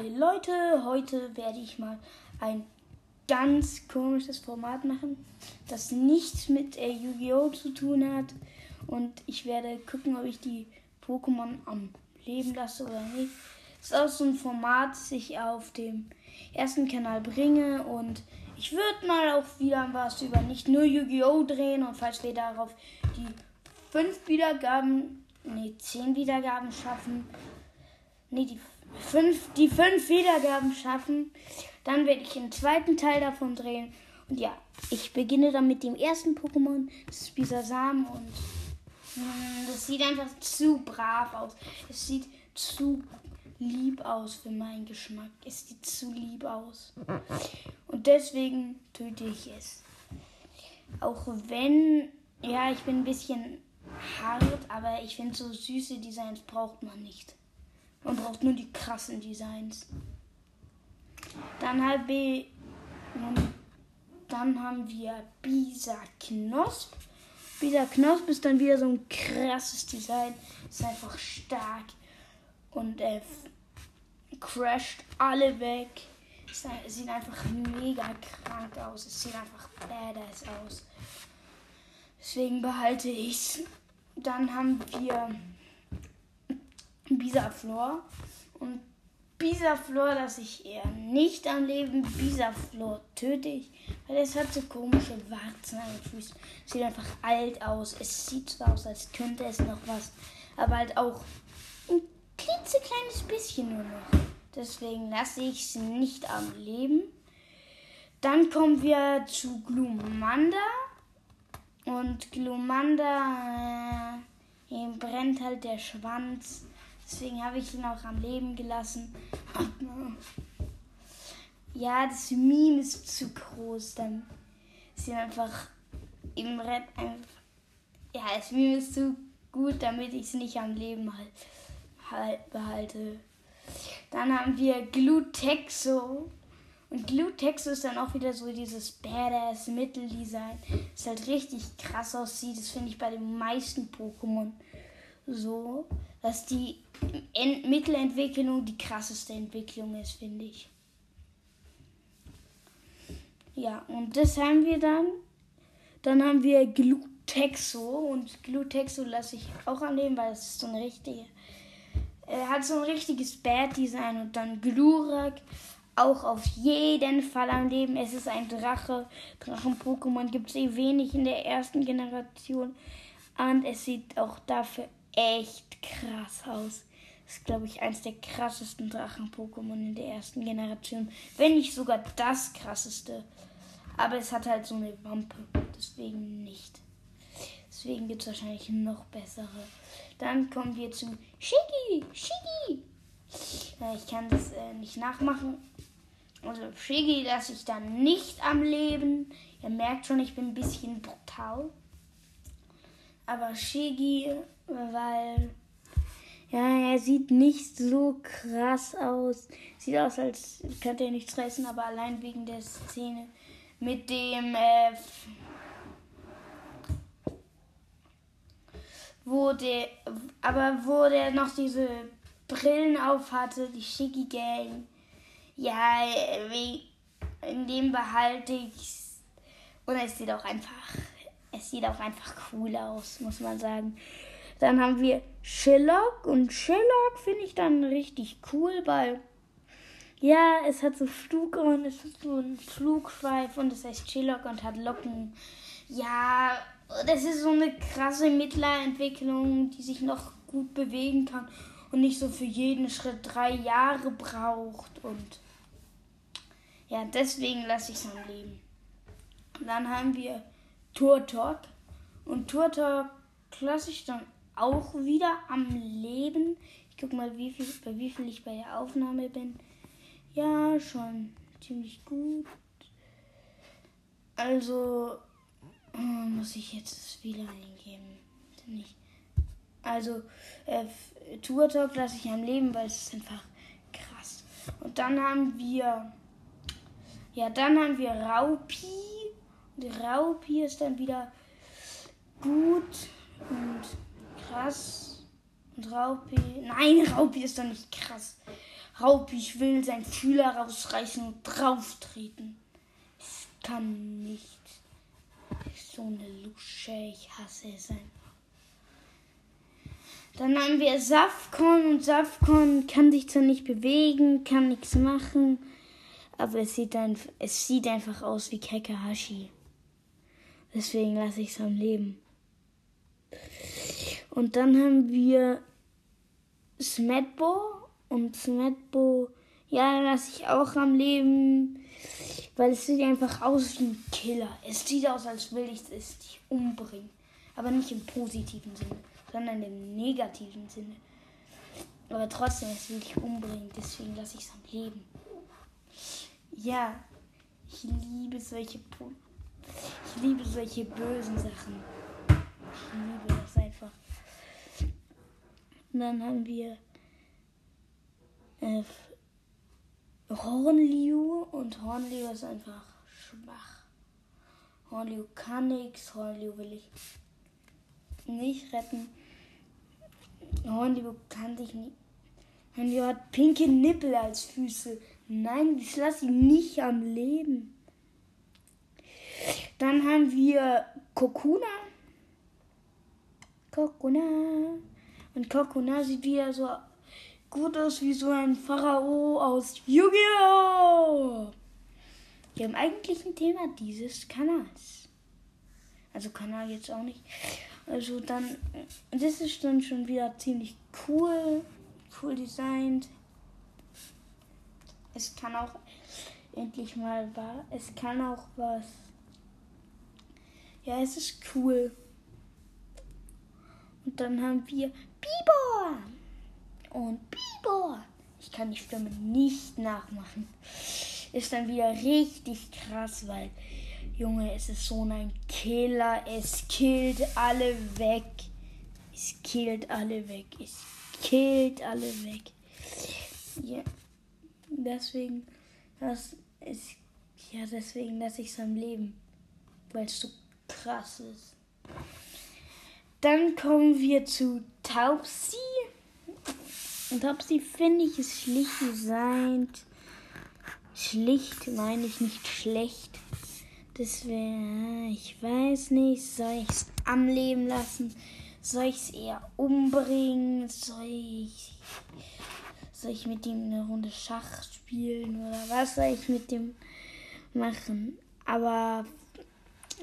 Hi Leute, heute werde ich mal ein ganz komisches Format machen, das nichts mit äh, Yu-Gi-Oh! zu tun hat. Und ich werde gucken, ob ich die Pokémon am Leben lasse oder nicht. Es ist auch so ein Format, das ich auf dem ersten Kanal bringe. Und ich würde mal auch wieder was über nicht nur Yu-Gi-Oh! drehen. Und falls wir darauf die fünf Wiedergaben, nee, zehn Wiedergaben schaffen, nee, die fünf, die fünf Wiedergaben schaffen, dann werde ich den zweiten Teil davon drehen. Und ja, ich beginne dann mit dem ersten Pokémon, das ist Bisasam und mh, hm, das sieht einfach zu brav aus. Es sieht zu lieb aus für meinen Geschmack. Es sieht zu lieb aus. Und deswegen töte ich es. Auch wenn, ja, ich bin ein bisschen hart, aber ich finde so süße Designs braucht man nicht. Man braucht nur die krassen Designs. Dann habe ich, dann haben wir Bisa Knosp. Bisa Knosp ist dann wieder so ein krasses Design. Ist einfach stark und er crasht alle weg. Sieht einfach mega krank aus. Es sieht einfach badass aus. Deswegen behalte ich es. Dann haben wir Bisaflor. Und Bisaflor lasse ich eher nicht am Leben. Bisaflor töte ich, weil es hat so komische Warzen an den Füßen. Sieht einfach alt aus. Es sieht zwar aus, als könnte es noch was, aber halt auch ein klitzekleines bisschen nur noch. Deswegen lasse ich es nicht am Leben. Dann kommen wir zu Glumanda. Und Glumanda, äh, ihm brennt halt der Schwanz. Deswegen habe ich ihn auch am Leben gelassen. Ja, das Meme ist zu groß. Dann ist ihn einfach im Brett einfach. Ja, das Meme ist zu gut, damit ich es nicht am Leben halt, halt behalte. Dann haben wir Glutexo. Und Glutexo ist dann auch wieder so dieses badass Mitteldesign. Das halt richtig krass aussieht. Das finde ich bei den meisten Pokémon so, dass die Ent Mittelentwicklung die krasseste Entwicklung ist, finde ich. Ja, und das haben wir dann. Dann haben wir Glutexo. Und Glutexo lasse ich auch annehmen, weil es so eine richtige. Er hat so ein richtiges Bad-Design. Und dann Glurak auch auf jeden Fall am Leben. Es ist ein Drache. Drachen-Pokémon gibt es eh wenig in der ersten Generation. Und es sieht auch dafür echt krass aus. Das ist, glaube ich, eins der krassesten Drachen-Pokémon in der ersten Generation. Wenn nicht sogar das krasseste. Aber es hat halt so eine Wampe. Deswegen nicht. Deswegen gibt es wahrscheinlich noch bessere. Dann kommen wir zu Shiggy. Shiggy. Ja, ich kann das äh, nicht nachmachen. Also Shiggy lasse ich dann nicht am Leben. Ihr merkt schon, ich bin ein bisschen brutal. Aber Shiggy, weil ja, er sieht nicht so krass aus. Sieht aus, als könnte er nichts reißen, aber allein wegen der Szene mit dem, äh, wo der, aber wo der noch diese Brillen auf hatte, die Shiggy Gang. Ja, in dem behalte ich's. Und es sieht auch einfach, es sieht auch einfach cool aus, muss man sagen. Dann haben wir Sherlock und Sherlock finde ich dann richtig cool, weil ja, es hat so Flug und es ist so ein Flugschweif und es heißt Sherlock und hat Locken. Ja, das ist so eine krasse Mittlerentwicklung, die sich noch gut bewegen kann und nicht so für jeden Schritt drei Jahre braucht und ja, deswegen lasse ich es am Leben. Dann haben wir Turtok und Turtok lasse ich dann auch wieder am Leben. Ich guck mal, wie viel, bei wie viel ich bei der Aufnahme bin. Ja, schon ziemlich gut. Also äh, muss ich jetzt das wieder eingeben. Nicht. Also äh, Tour Talk lasse ich am Leben, weil es ist einfach krass. Und dann haben wir ja, dann haben wir Raupi. Und Raupi ist dann wieder gut und krass. Und Raupi. Nein, Raupi ist doch nicht krass. Raupi, ich will seinen Fühler rausreißen und drauf treten. Es kann nicht. So eine Lusche, ich hasse es einfach. Dann haben wir Safkon und Safkon kann sich zwar nicht bewegen, kann nichts machen, aber es sieht, ein, es sieht einfach aus wie Kekahashi. Deswegen lasse ich es am Leben. Und dann haben wir Smetbo und Smetbo, ja, lasse ich auch am Leben, weil es sieht einfach aus wie ein Killer. Es sieht aus, als will ich es dich umbringen, aber nicht im positiven Sinne sondern im negativen Sinne. Aber trotzdem, es will dich umbringen, deswegen lasse ich es am Leben. Ja, ich liebe solche ich liebe solche bösen Sachen. Ich liebe das einfach. Und dann haben wir äh, Hornliu und Hornliu ist einfach schwach. Hornliu kann nichts, Hornliu will ich nicht retten. Hornliu kann sich nicht. Hornliu hat pinke Nippel als Füße. Nein, ich lasse ihn nicht am Leben. Dann haben wir Kokuna. Kokuna. Und Kokuna sieht wieder so gut aus wie so ein Pharao aus Yu-Gi-Oh! Dem eigentlichen Thema dieses Kanals. Also Kanal jetzt auch nicht. Also dann, das ist dann schon wieder ziemlich cool, cool designt. Es kann auch endlich mal was, es kann auch was. Ja, es ist cool. Und dann haben wir Bibor und Bibor. Ich kann die Stimme nicht nachmachen. Ist dann wieder richtig krass, weil Junge, es ist so ein Killer. Es killt alle weg. Es killt alle weg. Es killt alle weg. Ja. Deswegen, das ist, ja, deswegen lasse ich es am Leben. Weil es so krass ist. Dann kommen wir zu Taubsi. Und Taubsi finde ich ist schlicht designt. Schlicht meine ich nicht schlecht. Das wäre, ich weiß nicht, soll ich es am Leben lassen? Soll ich es eher umbringen? Soll ich, soll ich mit ihm eine Runde Schach spielen? Oder was soll ich mit dem machen? Aber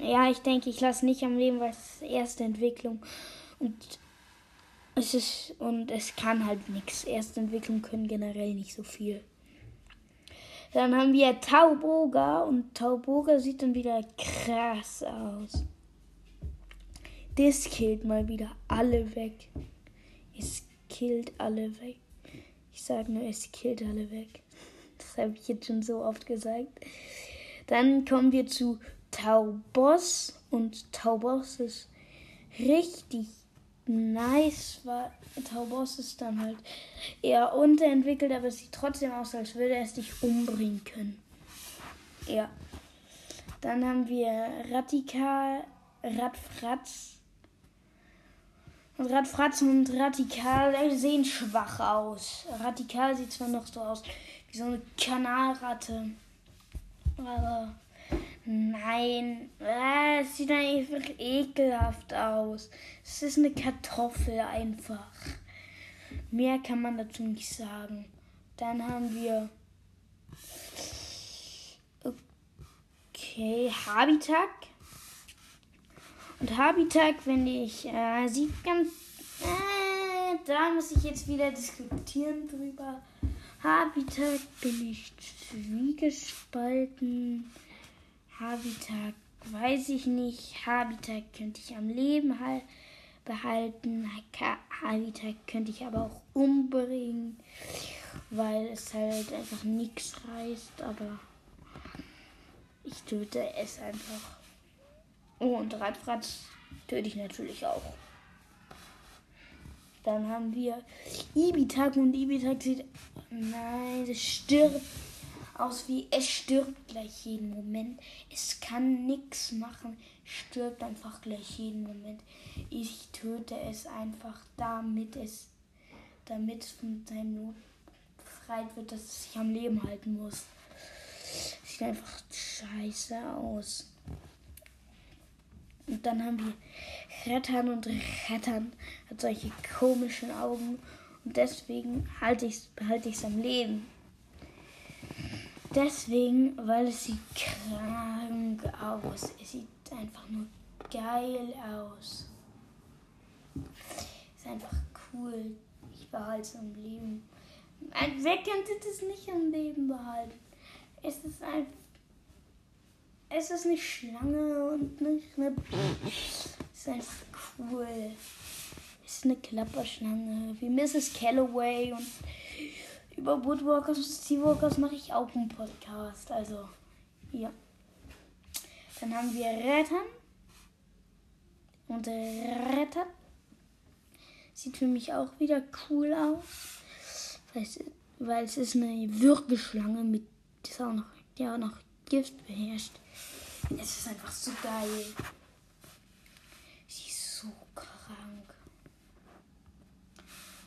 ja, ich denke, ich lasse nicht am Leben, weil es ist erste Entwicklung. Und es ist, und es kann halt nichts. Erste Entwicklung können generell nicht so viel. Dann haben wir Tauboga und Tauboga sieht dann wieder krass aus. Das killt mal wieder alle weg. Es killt alle weg. Ich sage nur, es killt alle weg. Das habe ich jetzt schon so oft gesagt. Dann kommen wir zu Taubos und Taubos ist richtig nice, weil Taubos ist dann halt eher unterentwickelt, aber es sieht trotzdem aus, als würde es dich umbringen können. Ja. Dann haben wir Radikal, Radfratz. Und Radfratz und Radikal sehen schwach aus. Radikal sieht zwar noch so aus wie so eine Kanalratte. Aber Nein, ah, es sieht einfach ekelhaft aus. Es ist eine Kartoffel einfach. Mehr kann man dazu nicht sagen. Dann haben wir. Okay, Habitat. Und Habitat, finde ich, äh, sieht ganz. Äh, da muss ich jetzt wieder diskutieren drüber. Habitat bin ich zwiegespalten. Habitat weiß ich nicht. Habitat könnte ich am Leben behalten. Habitat könnte ich aber auch umbringen, weil es halt einfach nichts reißt. Aber ich töte es einfach. Oh, und Radfratz töte ich natürlich auch. Dann haben wir Ibitak und Ibitak sieht. Nein, das stirbt aus wie es stirbt gleich jeden Moment. Es kann nichts machen, stirbt einfach gleich jeden Moment. Ich töte es einfach, damit es, damit es von seinem befreit wird, dass es sich am Leben halten muss. Sieht einfach scheiße aus. Und dann haben wir Rettern und Rettern hat solche komischen Augen und deswegen halte ich es am Leben. Deswegen, weil es sieht krank aus. Es sieht einfach nur geil aus. Ist einfach cool. Ich behalte es am Leben. Wer könnte das nicht am Leben behalten? Es ist einfach. Es ist eine Schlange und nicht eine. Es ist einfach cool. Es ist eine Klapperschlange. Wie Mrs. Calloway und über Woodwalkers und Seawalkers mache ich auch einen Podcast. Also, ja. Dann haben wir Rettern. Und Rettern. Sieht für mich auch wieder cool aus. Weil es, ist eine Würgeschlange mit, die auch noch, die auch noch Gift beherrscht. Es ist einfach so geil. Sie ist so krank.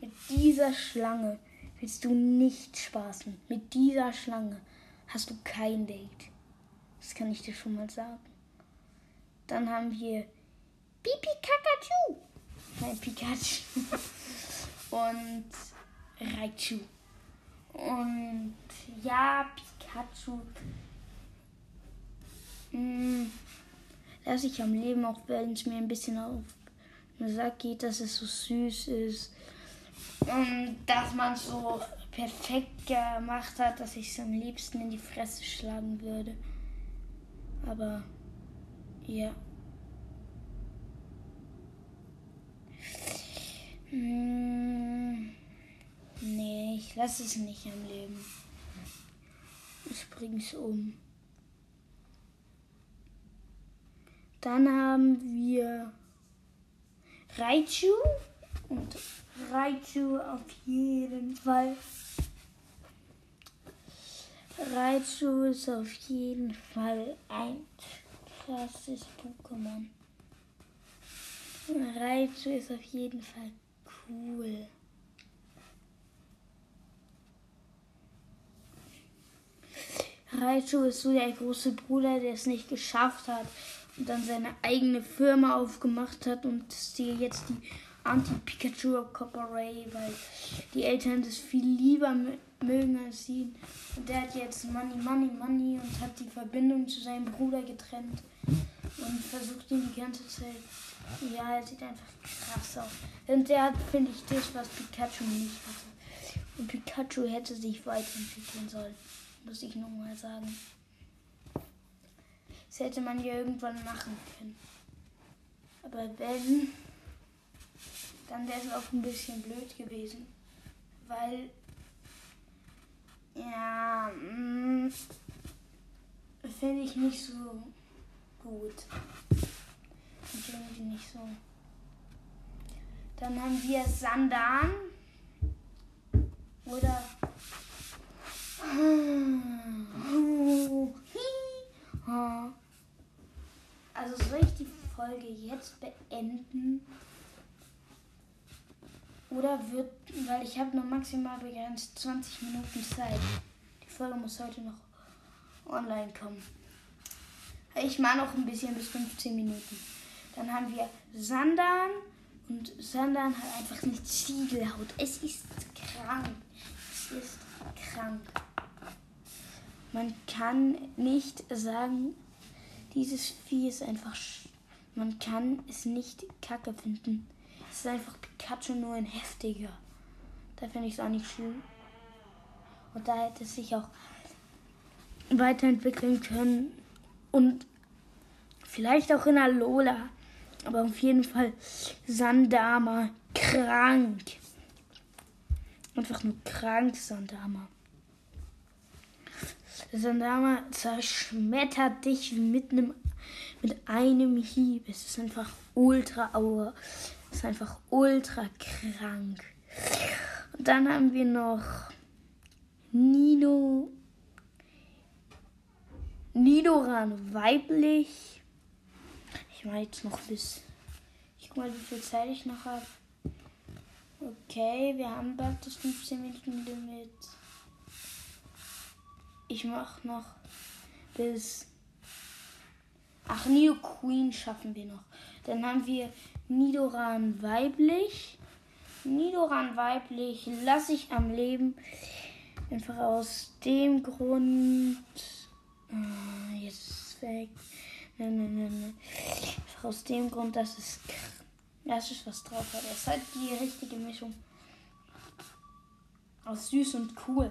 Mit dieser Schlange willst du nicht spaßen. Mit dieser Schlange hast du kein Date. Das kann ich dir schon mal sagen. Dann haben wir Pipi Kakachu. Nein, Pikachu. Und Raichu. Und ja, Pikachu. Hm, lasse ich am Leben, auch wenn es mir ein bisschen auf den Sack geht, dass es so süß ist. Und dass man es so perfekt gemacht hat, dass ich es am liebsten in die Fresse schlagen würde. Aber ja. Hm, nee, ich lasse es nicht am Leben. Ich bring's um. Dann haben wir Raichu und Raichu auf jeden Fall. Raichu ist auf jeden Fall ein krasses Pokémon. Raichu ist auf jeden Fall cool. Raichu ist so der große Bruder, der es nicht geschafft hat und dann seine eigene Firma aufgemacht hat und die jetzt die Anti-Pikachu Corporation, weil die Eltern das viel lieber mögen als ihn. Und der hat jetzt Money, Money, Money und hat die Verbindung zu seinem Bruder getrennt und versucht ihn die ganze Zeit. Ja, er sieht einfach krass aus. Und der hat, finde ich, das, was Pikachu nicht hatte. Und Pikachu hätte sich weiterentwickeln sollen, muss ich nur mal sagen. Das hätte man ja irgendwann machen können. Aber wenn, dann wäre es auch ein bisschen blöd gewesen. Weil, ja, mm, finde ich nicht so gut. Und irgendwie nicht so. Dann haben wir Sandan. Oder. Also soll ich die Folge jetzt beenden? Oder wird, weil ich habe nur maximal begrenzt 20 Minuten Zeit. Die Folge muss heute noch online kommen. Ich mache noch ein bisschen bis 15 Minuten. Dann haben wir Sandan. Und Sandan hat einfach eine Ziegelhaut. Es ist krank. Es ist krank. Man kann nicht sagen, dieses Vieh ist einfach. Man kann es nicht kacke finden. Es ist einfach Pikachu nur ein heftiger. Da finde ich es auch nicht schlimm. Und da hätte es sich auch weiterentwickeln können. Und vielleicht auch in Alola. Aber auf jeden Fall Sandama. Krank. Einfach nur krank, Sandama. Sandama zerschmettert dich mit einem mit einem Hieb. Es ist einfach ultra aua. Ist einfach ultra krank. Und dann haben wir noch Nino. Nidoran weiblich. Ich mache jetzt noch bis. Ich guck mal, wie viel Zeit ich noch habe. Okay, wir haben bald das 15 Minuten Limit. ich mach noch bis. Ach, Nido Queen schaffen wir noch. Dann haben wir Nidoran weiblich. Nidoran weiblich lasse ich am Leben. Einfach aus dem Grund. Ah, jetzt ist es weg. Nein, nein, nein, nein. Einfach aus dem Grund, dass es. Das ist was drauf hat. Es ist halt die richtige Mischung. Aus süß und cool.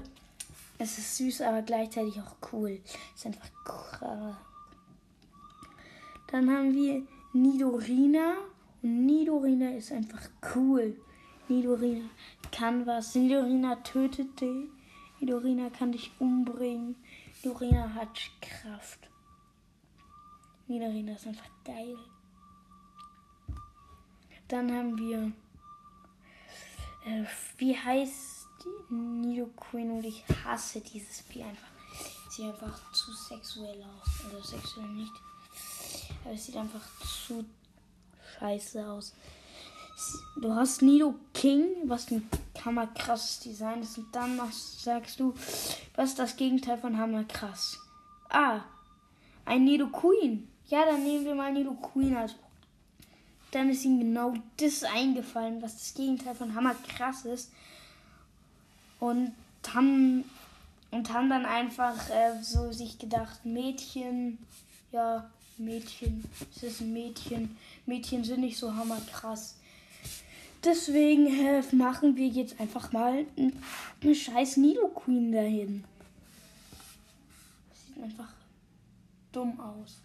Es ist süß, aber gleichzeitig auch cool. Es ist einfach krass. Dann haben wir Nidorina. Und Nidorina ist einfach cool. Nidorina kann was. Nidorina tötet dich. Nidorina kann dich umbringen. Nidorina hat Kraft. Nidorina ist einfach geil. Dann haben wir. Äh, wie heißt die Nido Queen? Und ich hasse dieses Vieh einfach. Sieht einfach zu sexuell aus. Also sexuell nicht. Aber es sieht einfach zu scheiße aus. Du hast Nido King, was ein hammerkrasses Design ist. Und dann machst, sagst du, was ist das Gegenteil von hammerkrass? Ah, ein Nido Queen. Ja, dann nehmen wir mal Nido Queen als dann ist ihm genau das eingefallen, was das Gegenteil von hammerkrass ist. Und haben, und haben dann einfach äh, so sich gedacht, Mädchen, ja, Mädchen, es ist ein Mädchen. Mädchen sind nicht so hammerkrass. Deswegen äh, machen wir jetzt einfach mal eine scheiß Nido Queen dahin. Sieht einfach dumm aus.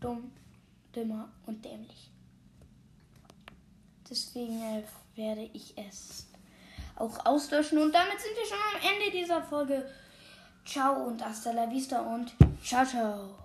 Dumm, dümmer und dämlich. Deswegen äh, werde ich es auch auslöschen. Und damit sind wir schon am Ende dieser Folge. Ciao und hasta la vista und ciao, ciao.